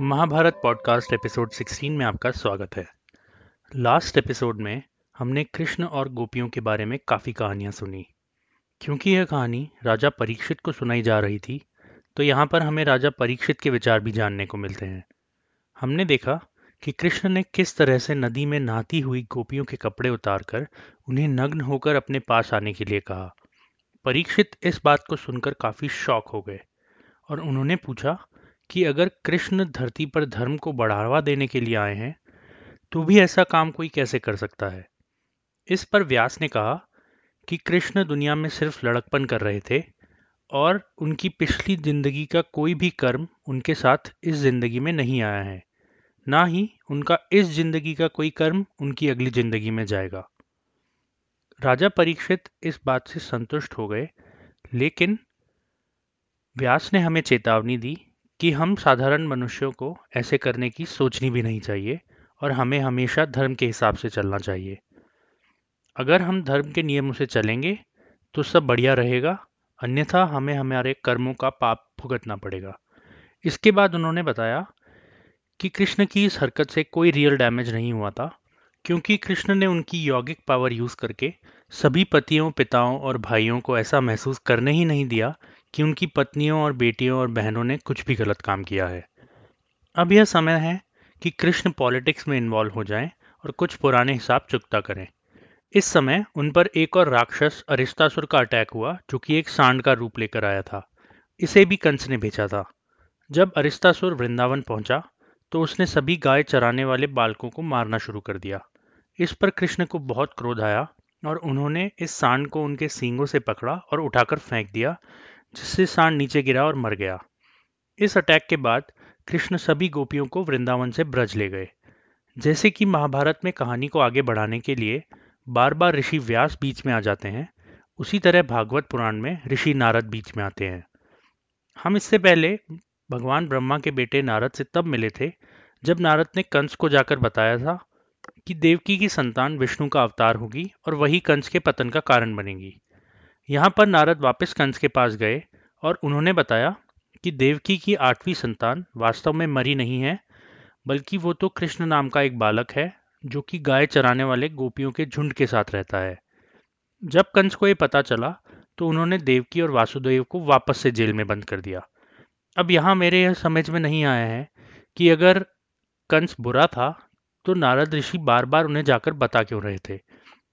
Mahabharat podcast episode 16 में आपका स्वागत है। लास्ट एपिसोड में हमने कृष्ण और गोपियों के बारे में काफ़ी कहानियाँ सुनी। क्योंकि यह कहानी राजा परीक्षित को सुनाई जा रही थी तो यहाँ पर हमें राजा परीक्षित के विचार भी जानने को मिलते हैं। हमने देखा कि कृष्ण ने किस तरह से नदी में नहाती हुई गोपियों के कपड़े उतारकर उन्हें नग्न होकर अपने पास आने के लिए कहा। परीक्षित इस बात को सुनकर काफ़ी शौक हो गए और उन्होंने पूछा कि अगर कृष्ण धरती पर धर्म को बढ़ावा देने के लिए आए हैं तो भी ऐसा काम कोई कैसे कर सकता है? इस पर व्यास ने कहा कि कृष्ण दुनिया में सिर्फ़ लड़कपन कर रहे थे और उनकी पिछली ज़िंदगी का कोई भी कर्म उनके साथ इस ज़िंदगी में नहीं आया है। ना ही उनका इस ज़िंदगी का कोई कर्म उनकी अगली ज़िंदगी में जाएगा। राजा परीक्षित इस बात से संतुष्ट हो गए, लेकिन व्यास ने हमें चेतावनी दी कि हम साधारण मनुष्यों को ऐसे करने की सोचनी भी नहीं चाहिए और हमें हमेशा धर्म के हिसाब से चलना चाहिए। अगर हम धर्म के नियमों से चलेंगे तो सब बढ़िया रहेगा, अन्यथा हमें हमारे कर्मों का पाप भुगतना पड़ेगा। इसके बाद उन्होंने बताया कि कृष्ण की इस हरकत से कोई रियल डैमेज नहीं हुआ था, क्योंकि कृष्ण ने उनकी यौगिक पावर यूज़ करके सभी पतियों, पिताओं और भाइयों को ऐसा महसूस करने ही नहीं दिया कि उनकी पत्नियों और बेटियों और बहनों ने कुछ भी गलत काम किया है। अब यह समय है कि कृष्ण पॉलिटिक्स में इन्वॉल्व हो जाएँ और कुछ पुराने हिसाब चुकता करें। इस समय उन पर एक और राक्षस अरिस्तासुर का अटैक हुआ, जो कि एक सांड का रूप लेकर आया था। इसे भी कंस ने भेजा था। जब अरिस्तासुर वृंदावन पहुँचा तो उसने सभी गाय चराने वाले बालकों को मारना शुरू कर दिया। इस पर कृष्ण को बहुत क्रोध आया और उन्होंने इस सांड को उनके सींगों से पकड़ा और उठाकर फेंक दिया जिससे सांड नीचे गिरा और मर गया। इस अटैक के बाद कृष्ण सभी गोपियों को वृंदावन से ब्रज ले गए। जैसे कि महाभारत में कहानी को आगे बढ़ाने के लिए बार बार ऋषि व्यास बीच में आ जाते हैं, उसी तरह भागवत पुराण में ऋषि नारद बीच में आते हैं। हम इससे पहले भगवान ब्रह्मा के बेटे नारद से तब मिले थे, जब नारद ने कंस को जाकर बताया था कि देवकी की संतान विष्णु का अवतार होगी और वही कंस के पतन का कारण बनेगी। यहाँ पर नारद वापस कंस के पास गए और उन्होंने बताया कि देवकी की आठवीं संतान वास्तव में मरी नहीं है, बल्कि वो तो कृष्ण नाम का एक बालक है, जो कि गाय चराने वाले गोपियों के झुंड के साथ रहता है। जब कंस को ये पता चला तो उन्होंने देवकी और वासुदेव को वापस से जेल में बंद कर दिया। अब यहाँ मेरे यह समझ में नहीं आया है कि अगर कंस बुरा था तो नारद ऋषि बार बार उन्हें जाकर बता क्यों रहे थे?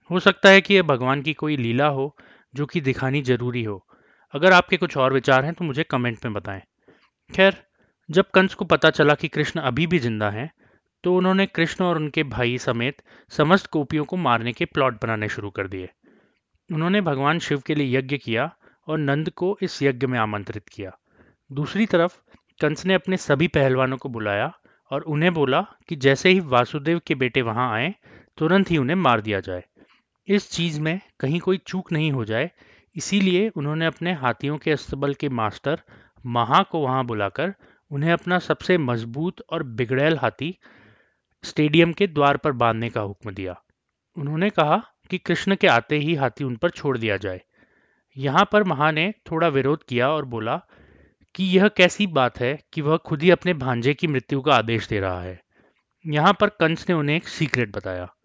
हो सकता है कि यह भगवान की कोई लीला हो जो कि दिखानी ज़रूरी हो। अगर आपके कुछ और विचार हैं तो मुझे कमेंट में बताएँ। खैर, जब कंस को पता चला कि कृष्ण अभी भी ज़िंदा हैं तो उन्होंने कृष्ण और उनके भाई समेत समस्त गोपियों को मारने के प्लॉट बनाने शुरू कर दिए। उन्होंने भगवान शिव के लिए यज्ञ किया और नंद को इस यज्ञ में आमंत्रित किया। दूसरी तरफ़, कंस ने अपने सभी पहलवानों को बुलाया और उन्हें बोला कि जैसे ही वासुदेव के बेटे वहाँ आए, तुरंत ही उन्हें मार दिया जाए। इस चीज़ में कहीं कोई चूक नहीं हो जाए। इसीलिए उन्होंने अपने हाथियों के अस्तबल के मास्टर महा को वहाँ बुलाकर उन्हें अपना सबसे मज़बूत और बिगड़ैल हाथी स्टेडियम के द्वार पर बांधने का हुक्म दिया। उन्होंने कहा कि कृष्ण के आते ही हाथी उन पर छोड़ दिया जाए। यहाँ पर महा ने थोड़ा विरोध किया और बोला कि यह कैसी बात है कि वह खुद ही अपने भांजे की मृत्यु का आदेश दे रहा है। यहाँ पर कंस ने उन्हें एक सीक्रेट बताया।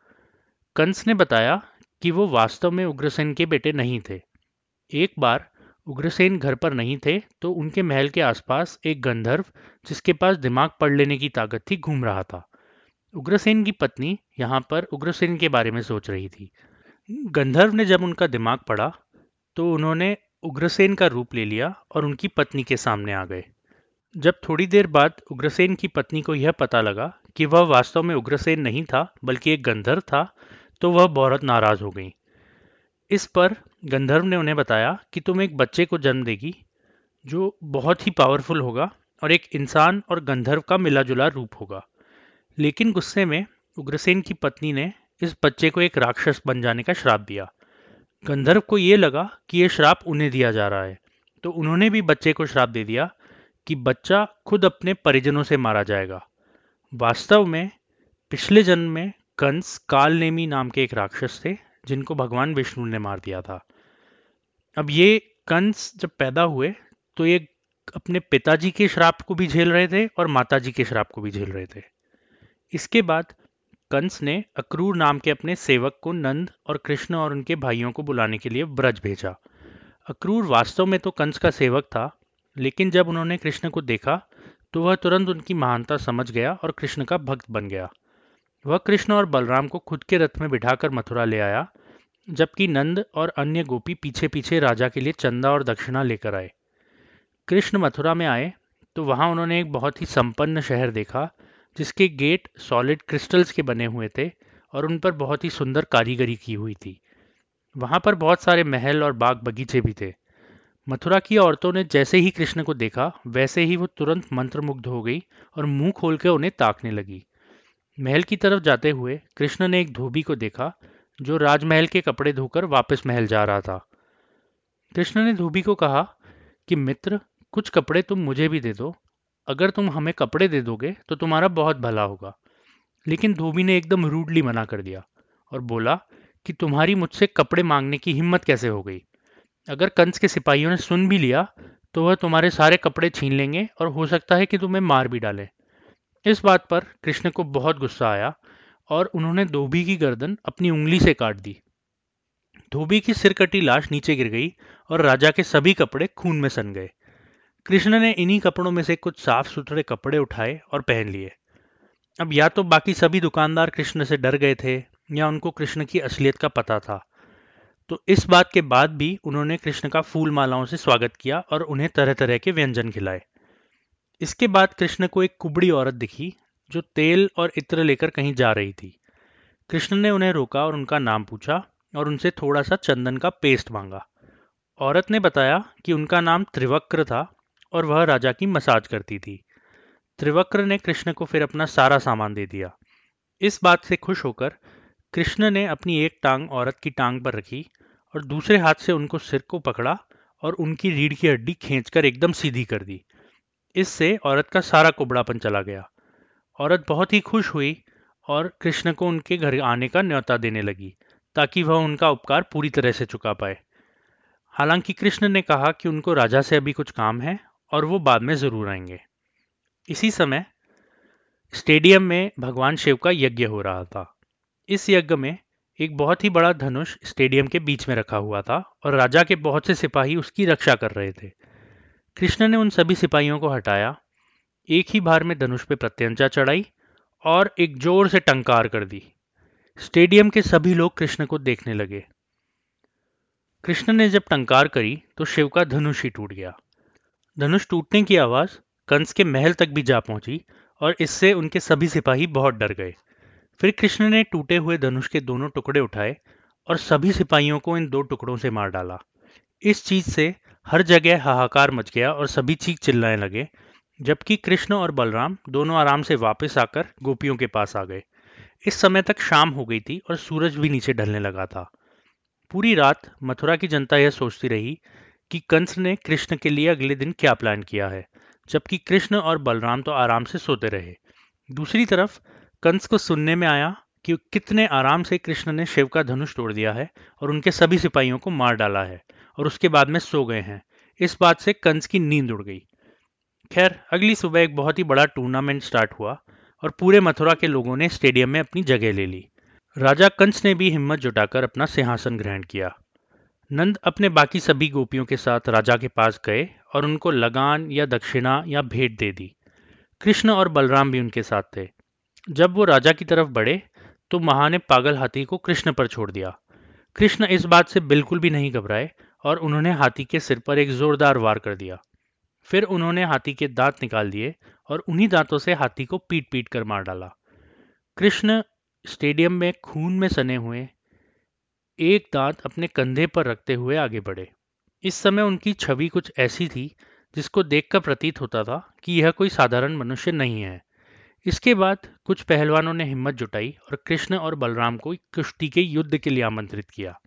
कंस ने बताया कि वो वास्तव में उग्रसेन के बेटे नहीं थे। एक बार उग्रसेन घर पर नहीं थे तो उनके महल के आसपास एक गंधर्व, जिसके पास दिमाग पढ़ लेने की ताकत थी, घूम रहा था। उग्रसेन की पत्नी यहाँ पर उग्रसेन के बारे में सोच रही थी। गंधर्व ने जब उनका दिमाग पढ़ा तो उन्होंने उग्रसेन का रूप ले लिया और उनकी पत्नी के सामने आ गए। जब थोड़ी देर बाद उग्रसेन की पत्नी को यह पता लगा कि वह वास्तव में उग्रसेन नहीं था, बल्कि एक गंधर्व था तो वह बहुत नाराज़ हो गई। इस पर गंधर्व ने उन्हें बताया कि तुम एक बच्चे को जन्म देगी, जो बहुत ही पावरफुल होगा और एक इंसान और गंधर्व का मिला जुला रूप होगा। लेकिन गुस्से में उग्रसेन की पत्नी ने इस बच्चे को एक राक्षस बन जाने का श्राप दिया। गंधर्व को ये लगा कि यह श्राप उन्हें दिया जा रहा है। तो उन्होंने भी बच्चे को श्राप दे दिया कि बच्चा खुद अपने परिजनों से मारा जाएगा। वास्तव में पिछले जन्म में कंस कालनेमी नाम के एक राक्षस थे, जिनको भगवान विष्णु ने मार दिया था। अब ये कंस जब पैदा हुए तो ये अपने पिताजी के श्राप को भी झेल रहे थे और माताजी के श्राप को भी झेल रहे थे। इसके बाद कंस ने अक्रूर नाम के अपने सेवक को नंद और कृष्ण और उनके भाइयों को बुलाने के लिए ब्रज भेजा। अक्रूर वास्तव में तो कंस का सेवक था, लेकिन जब उन्होंने कृष्ण को देखा तो वह तुरंत उनकी महानता समझ गया और कृष्ण का भक्त बन गया। वह कृष्ण और बलराम को खुद के रथ में बिठाकर मथुरा ले आया, जबकि नंद और अन्य गोपी पीछे पीछे राजा के लिए चंदा और दक्षिणा लेकर आए। कृष्ण मथुरा में आए तो वहाँ उन्होंने एक बहुत ही संपन्न शहर देखा, जिसके गेट सॉलिड क्रिस्टल्स के बने हुए थे और उन पर बहुत ही सुंदर कारीगरी की हुई थी। वहाँ पर बहुत सारे महल और बाग बगीचे भी थे। मथुरा की औरतों ने जैसे ही कृष्ण को देखा, वैसे ही वो तुरंत मंत्रमुग्ध हो गई और मुँह खोल के उन्हें ताकने लगी। महल की तरफ़ जाते हुए कृष्ण ने एक धोबी को देखा, जो राजमहल के कपड़े धोकर वापस महल जा रहा था। कृष्ण ने धोबी को कहा कि, मित्र, कुछ कपड़े तुम मुझे भी दे दो। अगर तुम हमें कपड़े दे दोगे तो तुम्हारा बहुत भला होगा। लेकिन धोबी ने एकदम रूडली मना कर दिया और बोला कि, तुम्हारी मुझसे कपड़े मांगने की हिम्मत कैसे हो गई? अगर कंस के सिपाहियों ने सुन भी लिया तो वह तुम्हारे सारे कपड़े छीन लेंगे और हो सकता है कि तुम्हें मार भी डालें। इस बात पर कृष्ण को बहुत गुस्सा आया और उन्होंने धोबी की गर्दन अपनी उंगली से काट दी। धोबी की सिरकटी लाश नीचे गिर गई और राजा के सभी कपड़े खून में सन गए। कृष्ण ने इन्हीं कपड़ों में से कुछ साफ़ सुथरे कपड़े उठाए और पहन लिए। अब या तो बाकी सभी दुकानदार कृष्ण से डर गए थे या उनको कृष्ण की असलियत का पता था। तो इस बात के बाद भी उन्होंने कृष्ण का फूल मालाओं से स्वागत किया और उन्हें तरह तरह के व्यंजन खिलाए। इसके बाद कृष्ण को एक कुबड़ी औरत दिखी, जो तेल और इत्र लेकर कहीं जा रही थी। कृष्ण ने उन्हें रोका और उनका नाम पूछा और उनसे थोड़ा सा चंदन का पेस्ट मांगा। औरत ने बताया कि उनका नाम त्रिवक्र था और वह राजा की मसाज करती थी। त्रिवक्र ने कृष्ण को फिर अपना सारा सामान दे दिया। इस बात से खुश होकर कृष्ण ने अपनी एक टांग औरत की टांग पर रखी और दूसरे हाथ से उनको सिर को पकड़ा और उनकी रीढ़ की हड्डी खींचकर एकदम सीधी कर दी। इससे औरत का सारा कुबड़ापन चला गया। औरत बहुत ही खुश हुई और कृष्ण को उनके घर आने का न्योता देने लगी, ताकि वह उनका उपकार पूरी तरह से चुका पाए। हालाँकि कृष्ण ने कहा कि उनको राजा से अभी कुछ काम है और वो बाद में ज़रूर आएँगे। इसी समय स्टेडियम में भगवान शिव का यज्ञ हो रहा था। इस यज्ञ में एक बहुत ही बड़ा धनुष स्टेडियम के बीच में रखा हुआ था और राजा के बहुत से सिपाही उसकी रक्षा कर रहे थे। कृष्ण ने उन सभी सिपाहियों को हटाया, एक ही बार में धनुष पे प्रत्यंचा चढ़ाई और एक ज़ोर से टंकार कर दी। स्टेडियम के सभी लोग कृष्ण को देखने लगे। कृष्ण ने जब टंकार करी तो शिव का धनुष ही टूट गया। धनुष टूटने की आवाज़ कंस के महल तक भी जा पहुँची और इससे उनके सभी सिपाही बहुत डर गए। फिर कृष्ण ने टूटे हुए धनुष के दोनों टुकड़े उठाए और सभी सिपाहियों को इन दो टुकड़ों से मार डाला। इस चीज़ से हर जगह हाहाकार मच गया और सभी चीख चिल्लाने लगे, जबकि कृष्ण और बलराम दोनों आराम से वापस आकर गोपियों के पास आ गए। इस समय तक शाम हो गई थी और सूरज भी नीचे ढलने लगा था। पूरी रात मथुरा की जनता यह सोचती रही कि कंस ने कृष्ण के लिए अगले दिन क्या प्लान किया है, जबकि कृष्ण और बलराम तो आराम से सोते रहे। दूसरी तरफ़ कंस को सुनने में आया कि कितने आराम से कृष्ण ने शिव का धनुष तोड़ दिया है और उनके सभी सिपाहियों को मार डाला है। और उसके बाद में सो गए हैं। इस बात से कंस की नींद उड़ गई। खैर, अगली सुबह एक बहुत ही बड़ा टूर्नामेंट स्टार्ट हुआ और पूरे मथुरा के लोगों ने स्टेडियम में अपनी जगह ले ली। राजा कंस ने भी हिम्मत जुटाकर अपना सिंहासन ग्रहण किया। नंद अपने बाकी सभी गोपियों के साथ राजा के पास गए और उनको लगान या दक्षिणा या भेंट दे दी। कृष्ण और बलराम भी उनके साथ थे। जब वो राजा की तरफ़ बढ़े तो महा ने पागल हाथी को कृष्ण पर छोड़ दिया। कृष्ण इस बात से बिल्कुल भी नहीं घबराए और उन्होंने हाथी के सिर पर एक जोरदार वार कर दिया। फिर उन्होंने हाथी के दांत निकाल दिए और उन्हीं दांतों से हाथी को पीट पीट कर मार डाला। कृष्ण स्टेडियम में खून में सने हुए, एक दांत अपने कंधे पर रखते हुए आगे बढ़े। इस समय उनकी छवि कुछ ऐसी थी, जिसको देखकर प्रतीत होता था कि यह कोई साधारण मनुष्य नहीं है। इसके बाद कुछ पहलवानों ने हिम्मत जुटाई और कृष्ण और बलराम को कुश्ती के युद्ध के लिए आमंत्रित किया।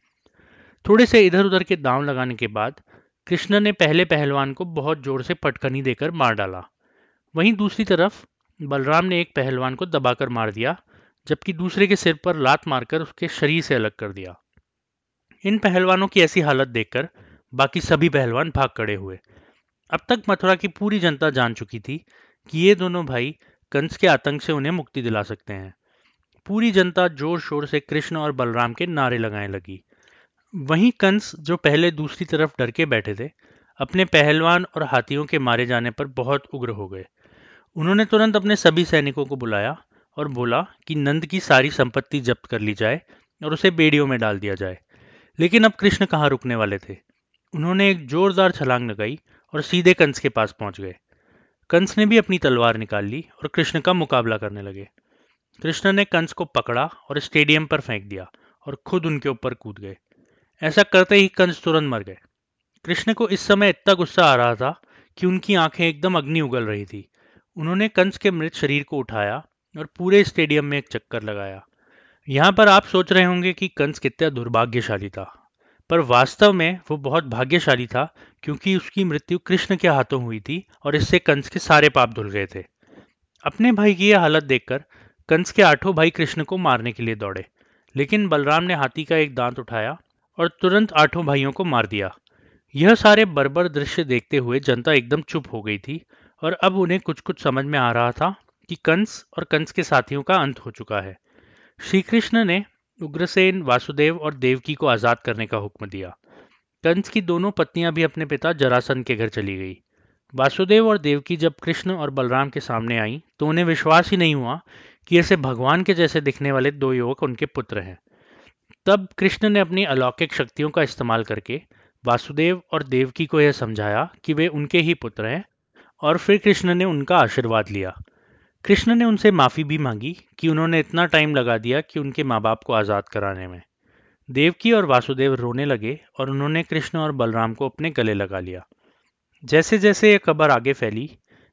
थोड़े से इधर उधर के दांव लगाने के बाद कृष्ण ने पहले पहलवान को बहुत ज़ोर से पटकनी देकर मार डाला। वहीं दूसरी तरफ़ बलराम ने एक पहलवान को दबाकर मार दिया, जबकि दूसरे के सिर पर लात मारकर उसके शरीर से अलग कर दिया। इन पहलवानों की ऐसी हालत देखकर बाकी सभी पहलवान भाग खड़े हुए। अब तक मथुरा की पूरी जनता जान चुकी थी कि ये दोनों भाई कंस के आतंक से उन्हें मुक्ति दिला सकते हैं। पूरी जनता ज़ोर शोर से कृष्ण और बलराम के नारे लगाने लगी। वहीं कंस जो पहले दूसरी तरफ़ डर के बैठे थे, अपने पहलवान और हाथियों के मारे जाने पर बहुत उग्र हो गए। उन्होंने तुरंत अपने सभी सैनिकों को बुलाया और बोला कि नंद की सारी संपत्ति जब्त कर ली जाए और उसे बेड़ियों में डाल दिया जाए। लेकिन अब कृष्ण कहाँ रुकने वाले थे? उन्होंने एक जोरदार छलांग लगाई और सीधे कंस के पास पहुँच गए। कंस ने भी अपनी तलवार निकाल ली और कृष्ण का मुकाबला करने लगे। कृष्ण ने कंस को पकड़ा और स्टेडियम पर फेंक दिया और खुद उनके ऊपर कूद गए। ऐसा करते ही कंस तुरंत मर गए। कृष्ण को इस समय इतना गुस्सा आ रहा था कि उनकी आँखें एकदम अग्नि उगल रही थी। उन्होंने कंस के मृत शरीर को उठाया और पूरे स्टेडियम में एक चक्कर लगाया। यहाँ पर आप सोच रहे होंगे कि कंस कितना दुर्भाग्यशाली था, पर वास्तव में वो बहुत भाग्यशाली था क्योंकि उसकी मृत्यु कृष्ण के हाथों हुई थी और इससे कंस के सारे पाप धुल गए थे। अपने भाई की यह हालत देखकर कंस के आठों भाई कृष्ण को मारने के लिए दौड़े, लेकिन बलराम ने हाथी का एक दांत उठाया और तुरंत आठों भाइयों को मार दिया। यह सारे बर्बर दृश्य देखते हुए जनता एकदम चुप हो गई थी और अब उन्हें कुछ कुछ समझ में आ रहा था कि कंस और कंस के साथियों का अंत हो चुका है। श्री कृष्ण ने उग्रसेन, वासुदेव और देवकी को आज़ाद करने का हुक्म दिया। कंस की दोनों पत्नियाँ भी अपने पिता जरासन के घर चली गई। वासुदेव और देवकी जब कृष्ण और बलराम के सामने आई तो उन्हें विश्वास ही नहीं हुआ कि ऐसे भगवान के जैसे दिखने वाले दो युवक उनके पुत्र हैं। तब कृष्ण ने अपनी अलौकिक शक्तियों का इस्तेमाल करके वासुदेव और देवकी को यह समझाया कि वे उनके ही पुत्र हैं, और फिर कृष्ण ने उनका आशीर्वाद लिया। कृष्ण ने उनसे माफ़ी भी मांगी कि उन्होंने इतना टाइम लगा दिया कि उनके माँ बाप को आज़ाद कराने में। देवकी और वासुदेव रोने लगे और उन्होंने कृष्ण और बलराम को अपने गले लगा लिया। जैसे जैसे ये खबर आगे फैली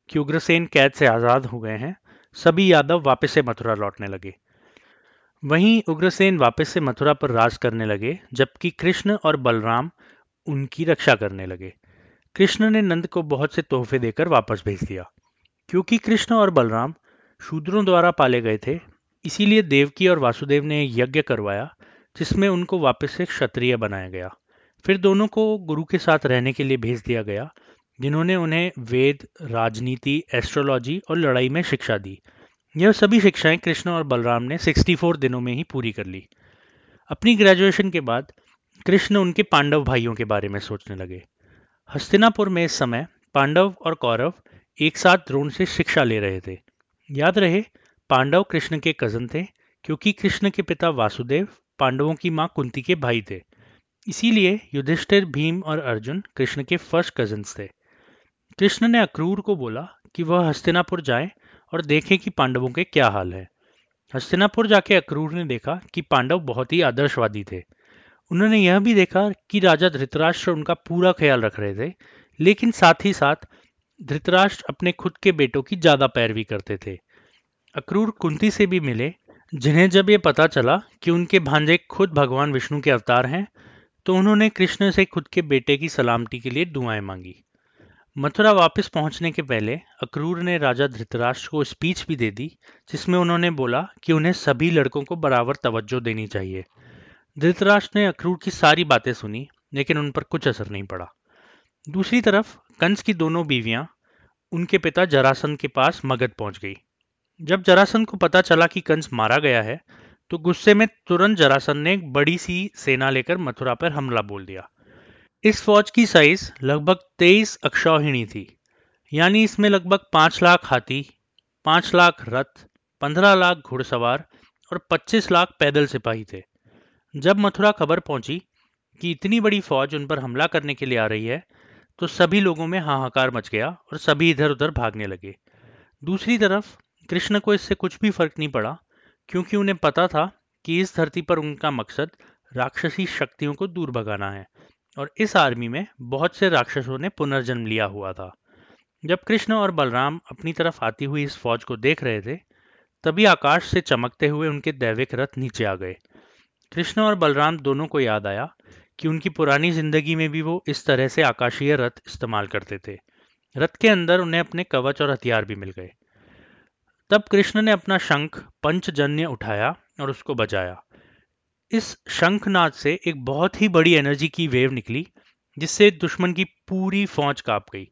कि उग्रसेन कैद से आज़ाद हो गए हैं, सभी यादव वापस से मथुरा लौटने लगे। वहीं उग्रसेन वापस से मथुरा पर राज करने लगे, जबकि कृष्ण और बलराम उनकी रक्षा करने लगे। कृष्ण ने नंद को बहुत से तोहफे देकर वापस भेज दिया। क्योंकि कृष्ण और बलराम शूद्रों द्वारा पाले गए थे, इसीलिए देवकी और वासुदेव ने यज्ञ करवाया, जिसमें उनको वापस से क्षत्रिय बनाया गया। फिर दोनों को गुरु के साथ रहने के लिए भेज दिया गया, जिन्होंने उन्हें वेद, राजनीति, एस्ट्रोलॉजी और लड़ाई में शिक्षा दी। यह सभी शिक्षाएँ कृष्ण और बलराम ने 64 दिनों में ही पूरी कर ली। अपनी ग्रेजुएशन के बाद कृष्ण उनके पांडव भाइयों के बारे में सोचने लगे। हस्तिनापुर में इस समय पांडव और कौरव एक साथ द्रोण से शिक्षा ले रहे थे। याद रहे, पांडव कृष्ण के कज़न थे, क्योंकि कृष्ण के पिता वासुदेव पांडवों की माँ कुंती के भाई थे। इसीलिए युधिष्ठिर, भीम और अर्जुन कृष्ण के फ़र्स्ट कजन्स थे। कृष्ण ने अक्रूर को बोला कि वह हस्तिनापुर जाए और देखें कि पांडवों के क्या हाल है। हस्तिनापुर जाके अक्रूर ने देखा कि पांडव बहुत ही आदर्शवादी थे। उन्होंने यह भी देखा कि राजा धृतराष्ट्र उनका पूरा ख्याल रख रहे थे, लेकिन साथ ही साथ धृतराष्ट्र अपने खुद के बेटों की ज़्यादा पैरवी करते थे। अक्रूर कुंती से भी मिले, जिन्हें जब ये पता चला कि उनके भांजे खुद भगवान विष्णु के अवतार हैं तो उन्होंने कृष्ण से खुद के बेटे की सलामती के लिए दुआएँ मांगी। मथुरा वापस पहुँचने के पहले अक्रूर ने राजा धृतराष्ट्र को स्पीच भी दे दी, जिसमें उन्होंने बोला कि उन्हें सभी लड़कों को बराबर तवज्जो देनी चाहिए। धृतराष्ट्र ने अक्रूर की सारी बातें सुनी, लेकिन उन पर कुछ असर नहीं पड़ा। दूसरी तरफ़, कंस की दोनों बीवियाँ, उनके पिता जरासन के पास मगध पहुँच गई। जब जरासन को पता चला कि कंस मारा गया है तो गुस्से में तुरंत जरासन ने एक बड़ी सी सेना लेकर मथुरा पर हमला बोल दिया। इस फौज की साइज़ लगभग तेईस अक्षौहिणी थी, यानी इसमें लगभग पाँच लाख हाथी, पाँच लाख रथ, पंद्रह लाख घुड़सवार और पच्चीस लाख पैदल सिपाही थे। जब मथुरा खबर पहुँची कि इतनी बड़ी फौज उन पर हमला करने के लिए आ रही है तो सभी लोगों में हाहाकार मच गया और सभी इधर उधर भागने लगे। दूसरी तरफ़, कृष्ण को इससे कुछ भी फ़र्क नहीं पड़ा, क्योंकि उन्हें पता था कि इस धरती पर उनका मकसद राक्षसी शक्तियों को दूर भगाना है। और इस आर्मी में बहुत से राक्षसों ने पुनर्जन्म लिया हुआ था। जब कृष्ण और बलराम अपनी तरफ़ आती हुई इस फौज को देख रहे थे, तभी आकाश से चमकते हुए उनके दैविक रथ नीचे आ गए। कृष्ण और बलराम दोनों को याद आया कि उनकी पुरानी ज़िंदगी में भी वो इस तरह से आकाशीय रथ इस्तेमाल करते थे। रथ के अंदर उन्हें अपने कवच और हथियार भी मिल गए। तब कृष्ण ने अपना शंख पंचजन्य उठाया और उसको बजाया। इस शंखनाद से एक बहुत ही बड़ी एनर्जी की वेव निकली, जिससे दुश्मन की पूरी फौज काँप गई।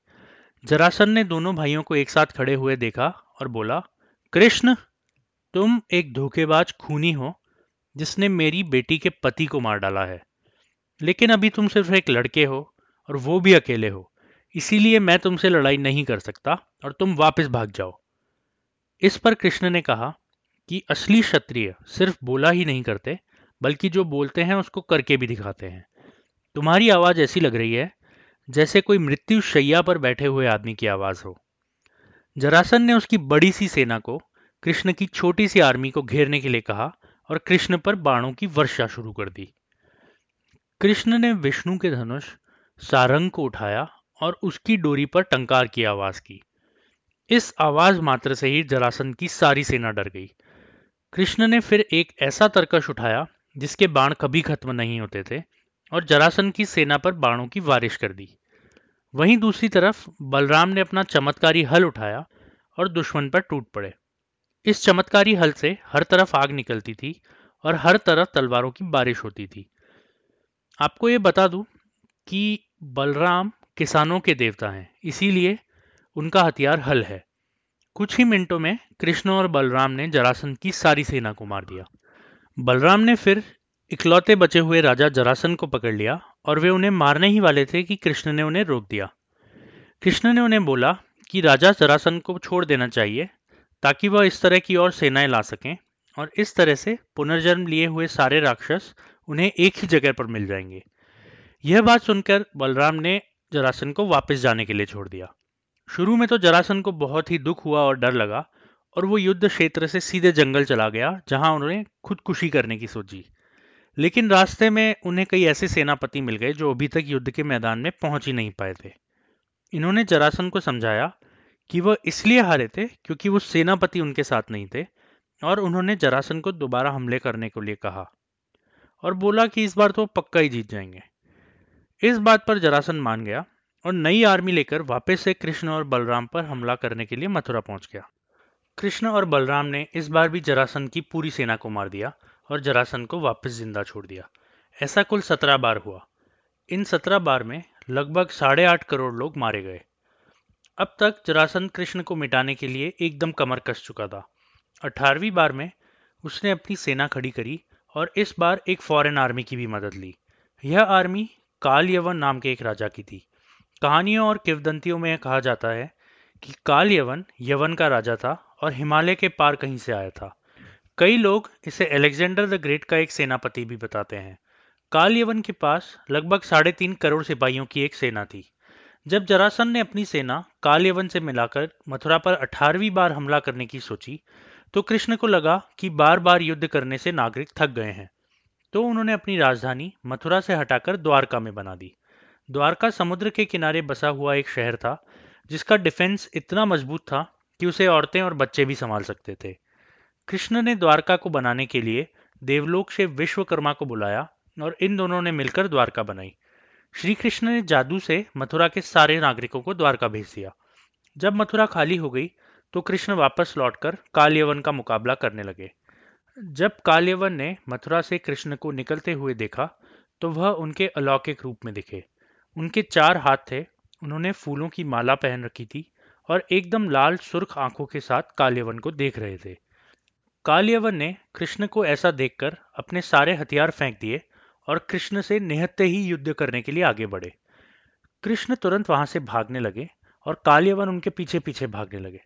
जरासन ने दोनों भाइयों को एक साथ खड़े हुए देखा और बोला, कृष्ण, तुम एक धोखेबाज खूनी हो, जिसने मेरी बेटी के पति को मार डाला है। लेकिन अभी तुम सिर्फ़ एक लड़के हो और वो भी अकेले हो। इसीलिए मैं तुमसे लड़ाई नहीं कर सकता और तुम वापस भाग जाओ। इस पर कृष्ण ने कहा कि असली क्षत्रिय सिर्फ़ बोला ही नहीं करते बल्कि जो बोलते हैं उसको करके भी दिखाते हैं। तुम्हारी आवाज़ ऐसी लग रही है, जैसे कोई मृत्यु शैया पर बैठे हुए आदमी की आवाज़ हो। जरासन ने उसकी बड़ी सी सेना को, कृष्ण की छोटी सी आर्मी को घेरने के लिए कहा और कृष्ण पर बाणों की वर्षा शुरू कर दी। कृष्ण ने विष्णु के धनुष, सारंग को उठाया और उसकी डोरी पर टंकार की आवाज़ की। इस आवाज़ मात्र से ही जरासन की सारी सेना डर गई। कृष्ण ने फिर एक ऐसा तरकश उठाया जिसके बाण कभी खत्म नहीं होते थे, और जरासन की सेना पर बाणों की बारिश कर दी। वहीं दूसरी तरफ़ बलराम ने अपना चमत्कारी हल उठाया और दुश्मन पर टूट पड़े। इस चमत्कारी हल से हर तरफ़ आग निकलती थी और हर तरफ़ तलवारों की बारिश होती थी। आपको ये बता दूँ कि बलराम किसानों के देवता हैं, इसीलिए उनका हथियार हल है। कुछ ही मिनटों में कृष्ण और बलराम ने जरासन की सारी सेना को मार दिया। बलराम ने फिर इकलौते बचे हुए राजा जरासन को पकड़ लिया और वे उन्हें मारने ही वाले थे कि कृष्ण ने उन्हें रोक दिया। कृष्ण ने उन्हें बोला कि राजा जरासन को छोड़ देना चाहिए ताकि वह इस तरह की और सेनाएँ ला सकें और इस तरह से पुनर्जन्म लिए हुए सारे राक्षस उन्हें एक ही जगह पर मिल जाएँगे। यह बात सुनकर बलराम ने जरासन को वापस जाने के लिए छोड़ दिया। शुरू में तो जरासन को बहुत ही दुख हुआ और डर लगा और वो युद्ध क्षेत्र से सीधे जंगल चला गया, जहाँ उन्होंने खुदकुशी करने की सोची। लेकिन रास्ते में उन्हें कई ऐसे सेनापति मिल गए, जो अभी तक युद्ध के मैदान में पहुँच ही नहीं पाए थे। इन्होंने जरासन को समझाया कि वह इसलिए हारे थे क्योंकि वो सेनापति उनके साथ नहीं थे, और उन्होंने जरासन को दोबारा हमले करने के लिए कहा और बोला कि इस बार तो पक्का ही जीत जाएँगे। इस बात पर जरासन मान गया और नई आर्मी लेकर वापस से कृष्ण और बलराम पर हमला करने के लिए मथुरा पहुँच गया। कृष्ण और बलराम ने इस बार भी जरासन की पूरी सेना को मार दिया और जरासन को वापस ज़िंदा छोड़ दिया। ऐसा कुल सत्रह बार हुआ। इन सत्रह बार में लगभग साढ़े आठ करोड़ लोग मारे गए। अब तक जरासन कृष्ण को मिटाने के लिए एकदम कमर कस चुका था। अठारहवीं बार में उसने अपनी सेना खड़ी करी और इस बार एक फॉरेन आर्मी की भी मदद ली। यह आर्मी काल यवन नाम के एक राजा की थी। कहानियों और किवदंतियों में कहा जाता है कि काल यवन यवन का राजा था और हिमालय के पार कहीं से आया था। कई लोग इसे अलेक्जेंडर द ग्रेट का एक सेनापति भी बताते हैं। काल यवन के पास लगभग साढ़े तीन करोड़ सिपाहियों की एक सेना थी। जब जरासन ने अपनी सेना काल यवन से मिलाकर मथुरा पर अठारहवीं बार हमला करने की सोची तो कृष्ण को लगा कि बार बार युद्ध करने से नागरिक थक गए हैं। तो उन्होंने अपनी राजधानी मथुरा से हटाकर द्वारका में बना दी। द्वारका समुद्र के किनारे बसा हुआ एक शहर था, जिसका डिफेंस इतना मज़बूत था कि उसे औरतें और बच्चे भी संभाल सकते थे। कृष्ण ने द्वारका को बनाने के लिए देवलोक से विश्वकर्मा को बुलाया और इन दोनों ने मिलकर द्वारका बनाई। श्री कृष्ण ने जादू से मथुरा के सारे नागरिकों को द्वारका भेज दिया। जब मथुरा खाली हो गई तो कृष्ण वापस लौटकर कालयवन का मुकाबला करने लगे। जब काल्यवन ने मथुरा से कृष्ण को निकलते हुए देखा तो वह उनके अलौकिक रूप में दिखे। उनके चार हाथ थे, उन्होंने फूलों की माला पहन रखी थी और एकदम लाल सुर्ख आँखों के साथ काल्यवन को देख रहे थे। काल्यवन ने कृष्ण को ऐसा देखकर अपने सारे हथियार फेंक दिए और कृष्ण से निहत्ते ही युद्ध करने के लिए आगे बढ़े। कृष्ण तुरंत वहाँ से भागने लगे और काल्यवन उनके पीछे पीछे भागने लगे।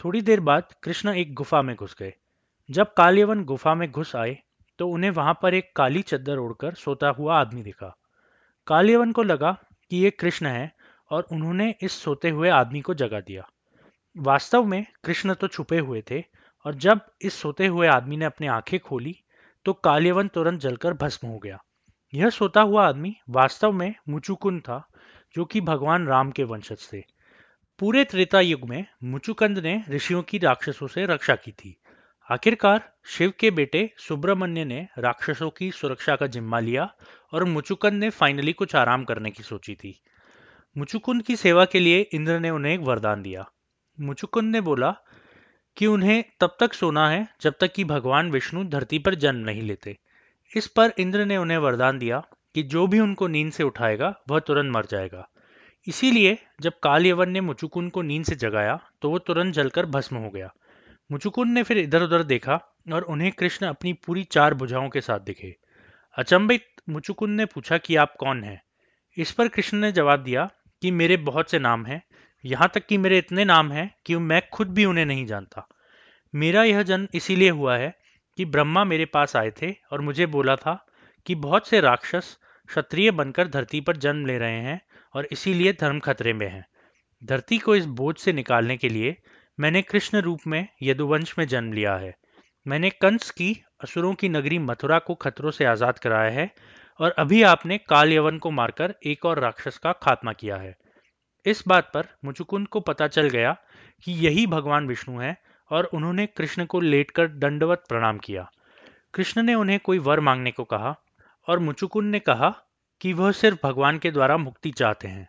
थोड़ी देर बाद कृष्ण एक गुफा में घुस गए। जब काल्यवन गुफा में घुस आए तो उन्हें वहाँ पर एक काली चद्दर ओढ़कर सोता हुआ आदमी दिखा। काल्यवन को लगा कि ये कृष्ण है और उन्होंने इस सोते हुए आदमी को जगा दिया। वास्तव में कृष्ण तो छुपे हुए थे और जब इस सोते हुए आदमी ने अपनी आँखें खोली तो काल्यवन तुरंत जलकर भस्म हो गया। यह सोता हुआ आदमी वास्तव में मुचुकुंद था, जो कि भगवान राम के वंशज थे। पूरे त्रेता युग में मुचुकंद ने ऋषियों की राक्षसों से रक्षा की थी। आखिरकार शिव के बेटे सुब्रमण्य ने राक्षसों की सुरक्षा का जिम्मा लिया और मुचुकंद ने फाइनली कुछ आराम करने की सोची थी। मुचुकुंद की सेवा के लिए इंद्र ने उन्हें एक वरदान दिया। मुचुकुंद ने बोला कि उन्हें तब तक सोना है जब तक कि भगवान विष्णु धरती पर जन्म नहीं लेते। इस पर इंद्र ने उन्हें वरदान दिया कि जो भी उनको नींद से उठाएगा, वह तुरंत मर जाएगा। इसीलिए जब काल यवन ने मुचुकुन को नींद से जगाया तो वो तुरंत जलकर भस्म हो गया। मुचुकुन ने फिर इधर उधर देखा और उन्हें कृष्ण अपनी पूरी चार भुजाओं के साथ दिखे। अचंभित मुचुकुन ने पूछा कि आप कौन हैं? इस पर कृष्ण ने जवाब दिया कि मेरे बहुत से नाम हैं, यहाँ तक कि मेरे इतने नाम हैं कि मैं खुद भी उन्हें नहीं जानता। मेरा यह जन्म इसीलिए हुआ है कि ब्रह्मा मेरे पास आए थे और मुझे बोला था कि बहुत से राक्षस क्षत्रिय बनकर धरती पर जन्म ले रहे हैं और इसीलिए धर्म खतरे में है। धरती को इस बोझ से निकालने के लिए मैंने कृष्ण रूप में यदुवंश में जन्म लिया है। मैंने कंस की, असुरों की नगरी मथुरा को खतरों से आज़ाद कराया है और अभी आपने काल यवन को मारकर एक और राक्षस का खात्मा किया है। इस बात पर मुचुकुंद को पता चल गया कि यही भगवान विष्णु है और उन्होंने कृष्ण को लेटकर दंडवत प्रणाम किया। कृष्ण ने उन्हें कोई वर मांगने को कहा और मुचुकुंद ने कहा कि वह सिर्फ़ भगवान के द्वारा मुक्ति चाहते हैं।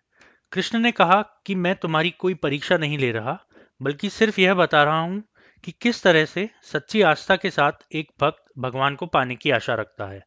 कृष्ण ने कहा कि मैं तुम्हारी कोई परीक्षा नहीं ले रहा, बल्कि सिर्फ़ यह बता रहा हूँ कि किस तरह से सच्ची आस्था के साथ एक भक्त भगवान को पाने की आशा रखता है।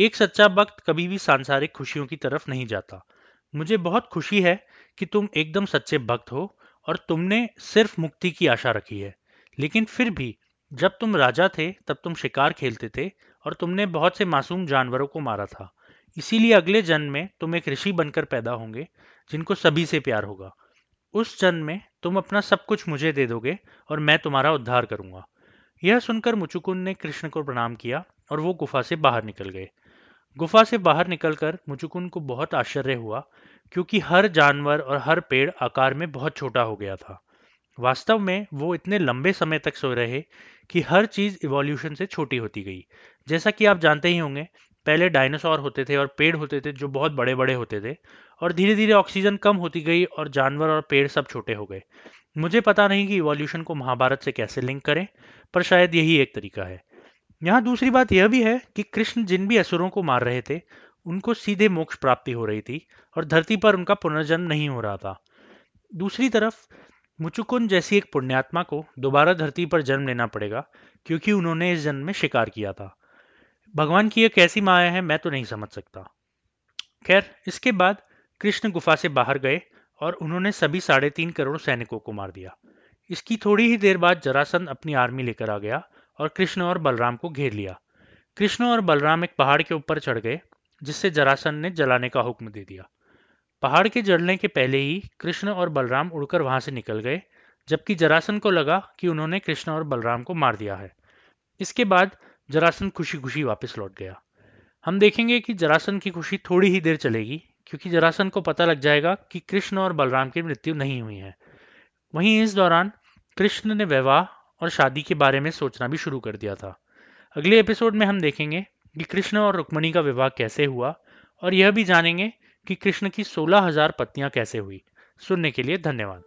एक सच्चा भक्त कभी भी सांसारिक खुशियों की तरफ़ नहीं जाता। मुझे बहुत खुशी है कि तुम एकदम सच्चे भक्त हो और तुमने सिर्फ़ मुक्ति की आशा रखी है। लेकिन फिर भी, जब तुम राजा थे, तब तुम शिकार खेलते थे और तुमने बहुत से मासूम जानवरों को मारा था। इसीलिए अगले जन्म में तुम एक ऋषि बनकर पैदा होंगे, जिनको सभी से प्यार होगा। उस जन्म में तुम अपना सब कुछ मुझे दे दोगे और मैं तुम्हारा उद्धार करूँगा। यह सुनकर मुचुकुंद ने कृष्ण को प्रणाम किया और वो गुफा से बाहर निकल गए। गुफा से बाहर निकलकर मुचुकुन को बहुत आश्चर्य हुआ, क्योंकि हर जानवर और हर पेड़ आकार में बहुत छोटा हो गया था। वास्तव में वो इतने लंबे समय तक सो रहे कि हर चीज़ इवोल्यूशन से छोटी होती गई। जैसा कि आप जानते ही होंगे, पहले डायनासोर होते थे और पेड़ होते थे जो बहुत बड़े बड़े होते थे, और धीरे धीरे ऑक्सीजन कम होती गई और जानवर और पेड़ सब छोटे हो गए। मुझे पता नहीं कि इवोल्यूशन को महाभारत से कैसे लिंक करें, पर शायद यही एक तरीका है। यहाँ दूसरी बात यह भी है कि कृष्ण जिन भी असुरों को मार रहे थे, उनको सीधे मोक्ष प्राप्ति हो रही थी और धरती पर उनका पुनर्जन्म नहीं हो रहा था। दूसरी तरफ़ मुचुकुन जैसी एक पुण्यात्मा को दोबारा धरती पर जन्म लेना पड़ेगा, क्योंकि उन्होंने इस जन्म में शिकार किया था। भगवान की यह कैसी माया है, मैं तो नहीं समझ सकता। खैर, इसके बाद कृष्ण गुफा से बाहर गए और उन्होंने सभी साढ़े तीन करोड़ सैनिकों को मार दिया। इसकी थोड़ी ही देर बाद जरासंध अपनी आर्मी लेकर आ गया और कृष्ण और बलराम को घेर लिया। कृष्ण और बलराम एक पहाड़ के ऊपर चढ़ गए, जिससे जरासन ने जलाने का हुक्म दे दिया। पहाड़ के जलने के पहले ही कृष्ण और बलराम उड़कर वहाँ से निकल गए, जबकि जरासन को लगा कि उन्होंने कृष्ण और बलराम को मार दिया है। इसके बाद जरासन खुशी खुशी वापस लौट गया। हम देखेंगे कि जरासन की खुशी थोड़ी ही देर चलेगी, क्योंकि जरासन को पता लग जाएगा कि कृष्ण और बलराम की मृत्यु नहीं हुई है। वहीं इस दौरान कृष्ण ने विवाह और शादी के बारे में सोचना भी शुरू कर दिया था। अगले एपिसोड में हम देखेंगे कि कृष्ण और रुक्मणी का विवाह कैसे हुआ और यह भी जानेंगे कि कृष्ण की सोलह हज़ार पत्नियाँ कैसे हुई। सुनने के लिए धन्यवाद।